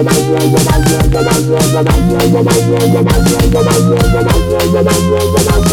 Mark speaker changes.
Speaker 1: Thank you.